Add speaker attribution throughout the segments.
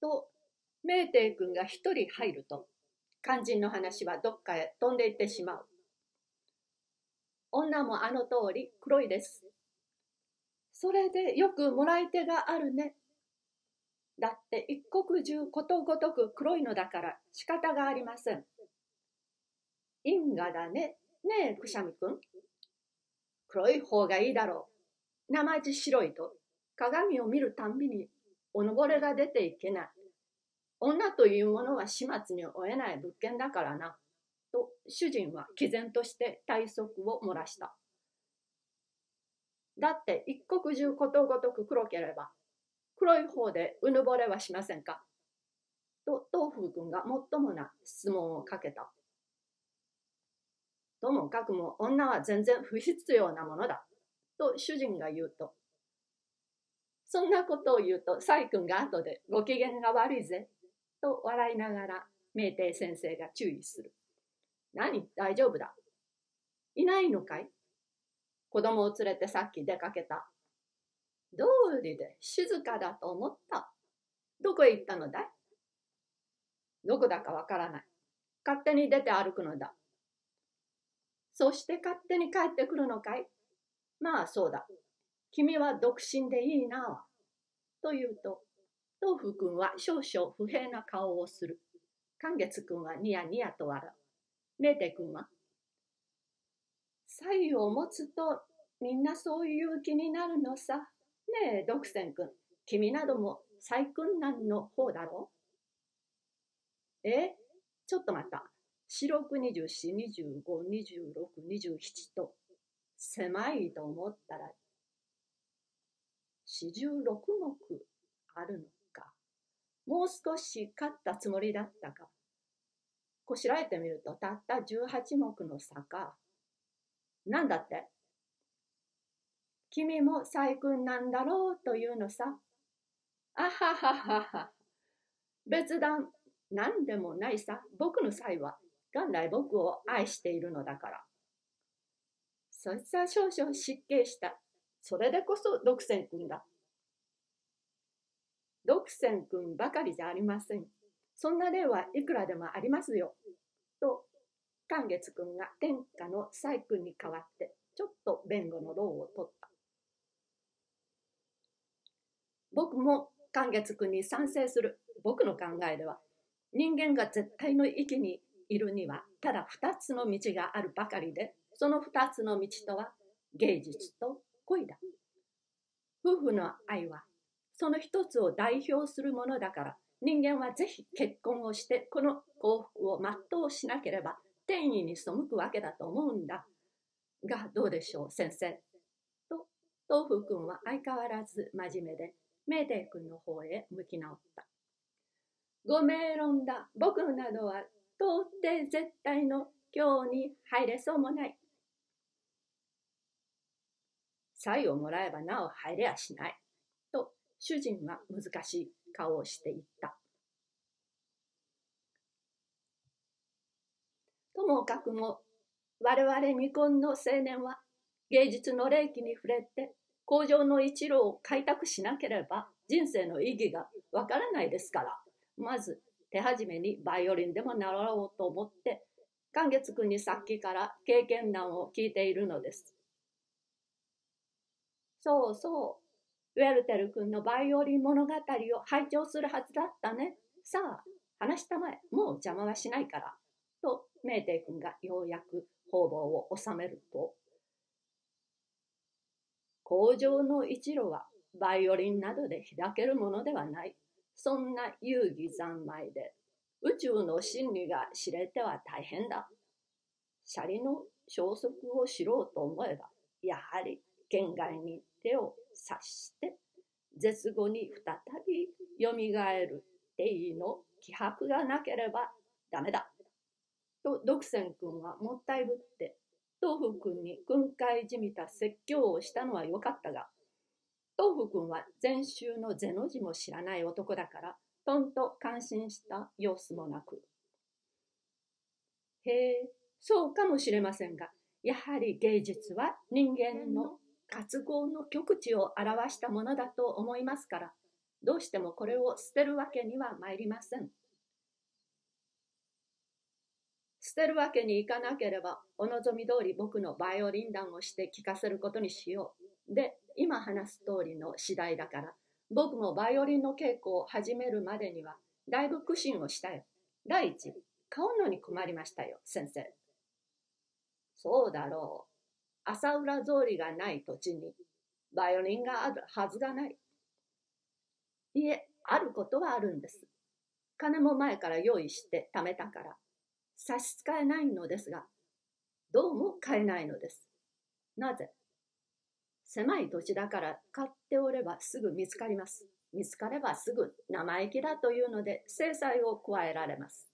Speaker 1: と、明帝君が一人入ると、肝心の話はどっかへ飛んでいってしまう。女もあの通り黒いです。それでよくもらい手があるね。だって一国中ことごとく黒いのだから仕方がありません。因果だね。ねえ、くしゃみくん。黒い方がいいだろう。生地白いと鏡を見るたんびにおのぼれが出ていけない。女というものは始末に負えない物件だからな。と主人は毅然として体側を漏らした。だって一国中ことごとく黒ければ黒い方でうぬぼれはしませんかと東風君がもっともな質問をかけた。ともかくも女は全然不必要なものだ。と主人が言うと。そんなことを言うと、サイ君が後でご機嫌が悪いぜ。と笑いながら、明帝先生が注意する。何？大丈夫だ。いないのかい？子供を連れてさっき出かけた。どうりで静かだと思った？どこへ行ったのだい？どこだかわからない。勝手に出て歩くのだ。そして勝手に帰ってくるのかい？まあそうだ。君は独身でいいな。と言うと、豆腐君は少々不平な顔をする。寛月君はニヤニヤと笑う。メーテ君は才を持つとみんなそういう気になるのさ。ねえ、独占君。君なども再訓難の方だろえちょっと待った。四六二十四、二十五、二十六、二十七と狭いと思ったら四十六目あるのか。もう少し勝ったつもりだったか。こしらえてみるとたった十八目の差か。なんだって？君も細君なんだろうというのさ。あはははは。別段、何でもないさ。僕の才は元来僕を愛しているのだから。そいつは少々失敬した。それでこそ独占君だ。独占君ばかりじゃありません。そんな例はいくらでもありますよ。と、寛月君が天下の細君に代わって、ちょっと弁護の労を取った。僕も寛月君に賛成する。僕の考えでは、人間が絶対の域にいるにはただ2つの道があるばかりでその2つの道とは芸術と恋だ。夫婦の愛はその一つを代表するものだから人間はぜひ結婚をしてこの幸福を全うしなければ天意に背くわけだと思うんだ。がどうでしょう先生。と豆腐君は相変わらず真面目でメーデー君の方へ向き直った。ご名論だ。僕などは到底絶対の今日に入れそうもない。才をもらえばなお入れやしない。と主人は難しい顔をしていった。ともかくも我々未婚の青年は芸術の霊気に触れて工場の一路を開拓しなければ人生の意義がわからないですからまず手始めにバイオリンでも習おうと思って寛月君にさっきから経験談を聞いているのです。そうそう、ウェルテル君のバイオリン物語を拝聴するはずだったね。さあ、話したまえ、もう邪魔はしないから。と、メーテイ君がようやく方々を収めると、工場の一路はバイオリンなどで開けるものではない。そんな遊戯三昧で宇宙の真理が知れては大変だ。シャリの消息を知ろうと思えば、やはり県外に手を差して絶後に再びよみがえる定義の気迫がなければダメだ。と独占君はもったいぶって豆腐君に訓戒じみた説教をしたのはよかったが豆腐君は禅宗のゼの字も知らない男だから、とんと感心した様子もなく。へえ、そうかもしれませんが、やはり芸術は人間の活合の極致を表したものだと思いますから、どうしてもこれを捨てるわけには参りません。捨てるわけにいかなければ、お望み通り僕のバイオリン弾をして聴かせることにしよう。で、今話す通りの次第だから、僕もバイオリンの稽古を始めるまでには、だいぶ苦心をしたよ。第一、買うのに困りましたよ、先生。そうだろう。朝浦通りがない土地に、バイオリンがあるはずがない。いえ、あることはあるんです。金も前から用意して貯めたから、差し支えないのですが、どうも買えないのです。なぜ？狭い土地だから買っておればすぐ見つかります。見つかればすぐ生意気だというので制裁を加えられます。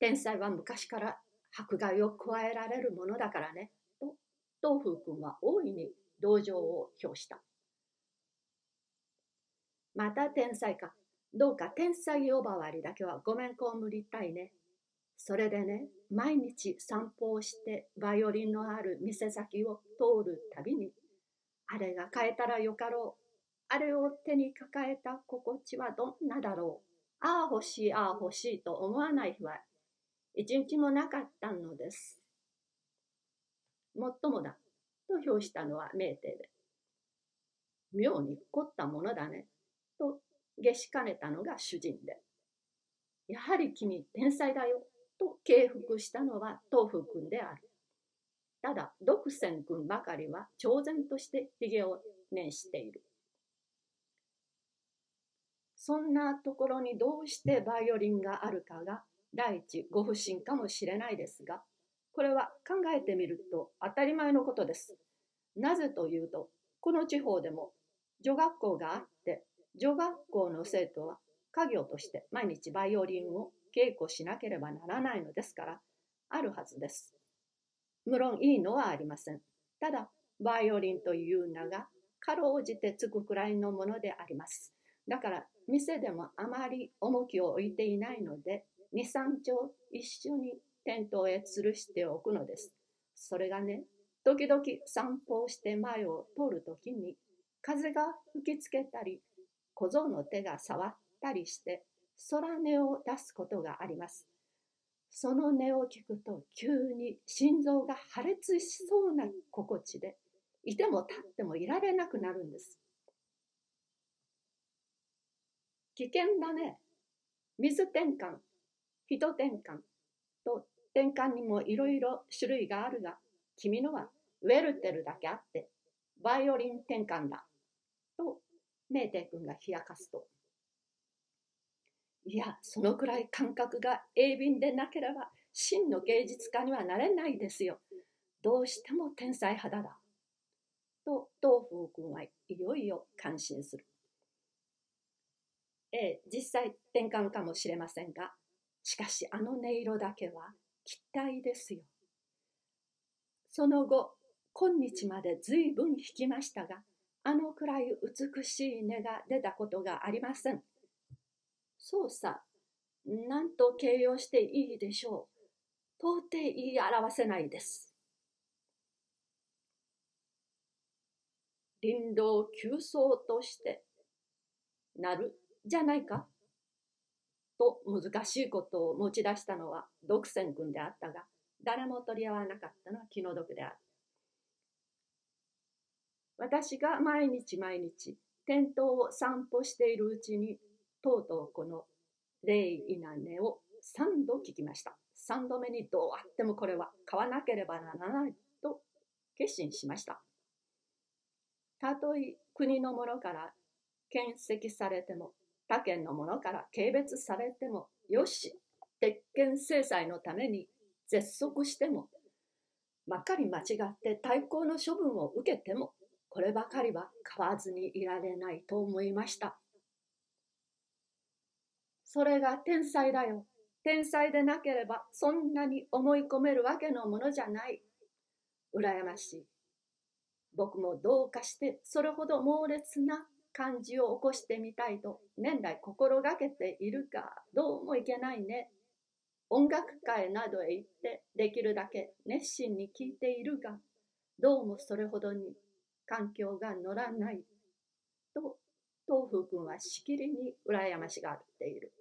Speaker 1: 天才は昔から迫害を加えられるものだからね、と東風君は大いに同情を表した。また天才か。どうか天才呼ばわりだけはごめんこむりたいね。それでね、毎日散歩をしてバイオリンのある店先を通るたびに、あれが買えたらよかろう。あれを手に抱えた心地はどんなだろう。ああ欲しい、ああ欲しいと思わない日は一日もなかったのです。もっともだ、と評したのは名帝で。妙に凝ったものだね、と下しかねたのが主人で、やはり君天才だよ、と敬服したのは東風君である。ただ、独占君ばかりは超然として髭を念している。そんなところにどうしてバイオリンがあるかが第一ご不審かもしれないですが、これは考えてみると当たり前のことです。なぜというと、この地方でも女学校があって、女学校の生徒は家業として毎日バイオリンを稽古しなければならないのですから、あるはずです。無論いいのはありません。ただ、バイオリンという名がかろうじてつくくらいのものであります。だから、店でもあまり重きを置いていないので、2、3丁一緒にテントへ吊るしておくのです。それがね、時々散歩をして前を通るときに、風が吹きつけたり、小僧の手が触ったりして、空音を出すことがあります。その音を聞くと急に心臓が破裂しそうな心地で、いても立ってもいられなくなるんです。危険だね。水転換、人転換と転換にもいろいろ種類があるが、君のはウェルテルだけあって、バイオリン転換だ。と、メーテ君が冷やかすと。いや、そのくらい感覚が鋭敏でなければ、真の芸術家にはなれないですよ。どうしても天才肌だ。と、東風君はいよいよ感心する。ええ、実際転換かもしれませんが、しかしあの音色だけは期待ですよ。その後、今日まで随分弾きましたが、あのくらい美しい音が出たことがありません。そうさ、なんと形容していいでしょう。到底言い表せないです。林道急走としてなるじゃないかと難しいことを持ち出したのは独占君であったが、誰も取り合わなかったのは気の毒である。私が毎日毎日、店頭を散歩しているうちに、とうとうこの霊異な音を3度聞きました。3度目にどうあってもこれは買わなければならないと決心しました。たとえ国のものから検責されても他県のものから軽蔑されてもよし鉄拳制裁のために絶足してもまっかり間違って対抗の処分を受けてもこればかりは買わずにいられないと思いました。それが天才だよ。天才でなければそんなに思い込めるわけのものじゃない。羨ましい。僕もどうかしてそれほど猛烈な感じを起こしてみたいと年来心がけているがどうもいけないね。音楽会などへ行ってできるだけ熱心に聴いているがどうもそれほどに環境が乗らないと東風君はしきりに羨ましがっている。